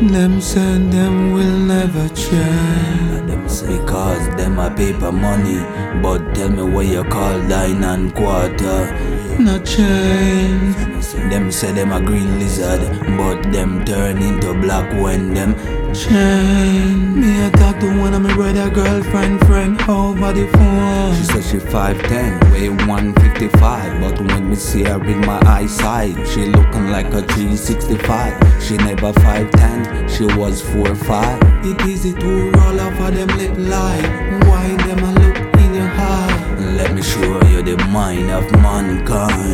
Them said them will never change. Them say cause them a paper money But tell me what you call dine and quarter Not change. Them say them a green lizard But them turn into black when them Change. Me I talk to one of my brother girlfriend friend over the phone. She said she 5'10, weigh 155 But when me see her with my eyesight She looking like a 365 She never 5'10, she was 4'5 It easy to roll off of them lip like Why them a look in your heart? Let me show you the mind of mankind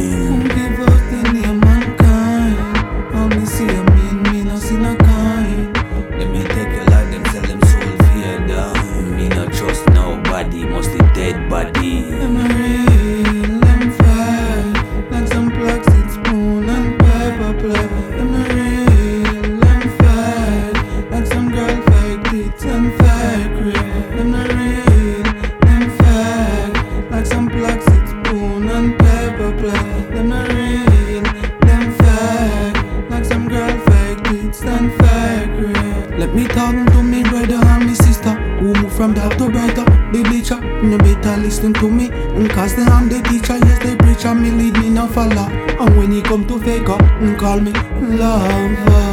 dark The bleacher, no better listen to me. Cause they am the teacher, yes the preacher Me lead me no follow And when he come to fake up, call me lover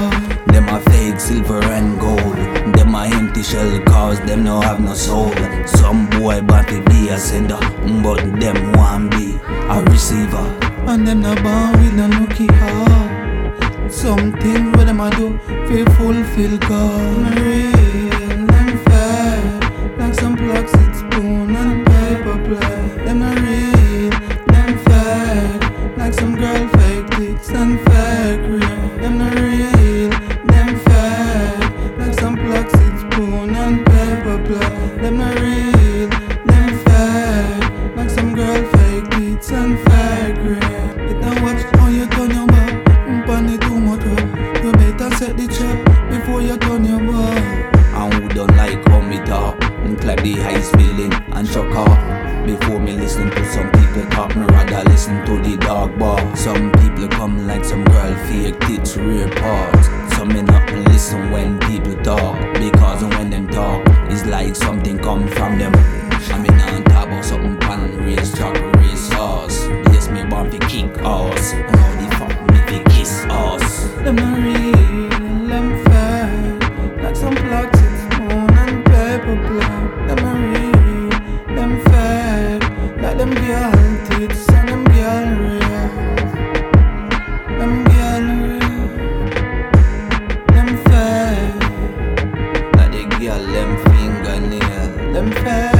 Them a fake silver and gold. Them a empty shell cause them no have no soul. Some boy want to be a sender But them want be a receiver. And them no born with no lucky heart Some things what them a do Feel fulfill God Me real, them fake Plastic spoon and paper plate. Them not real, them fake. Like some girl fake tits and fake rape Them not real, them fake. Like some plastic spoon and paper plate. Them not real, them fake. Like some girl fake tits and fake rape It don't watch how you turn your back Pon it too much You better set the trap Before you turn your Me rather listen to the dog bark Some people come like some girl fake tits rear parts Some me not listen when people talk Because when them talk It's like something come from them. I mean on talk about something pan race truck race horse Yes me want to kick ass fingernail Them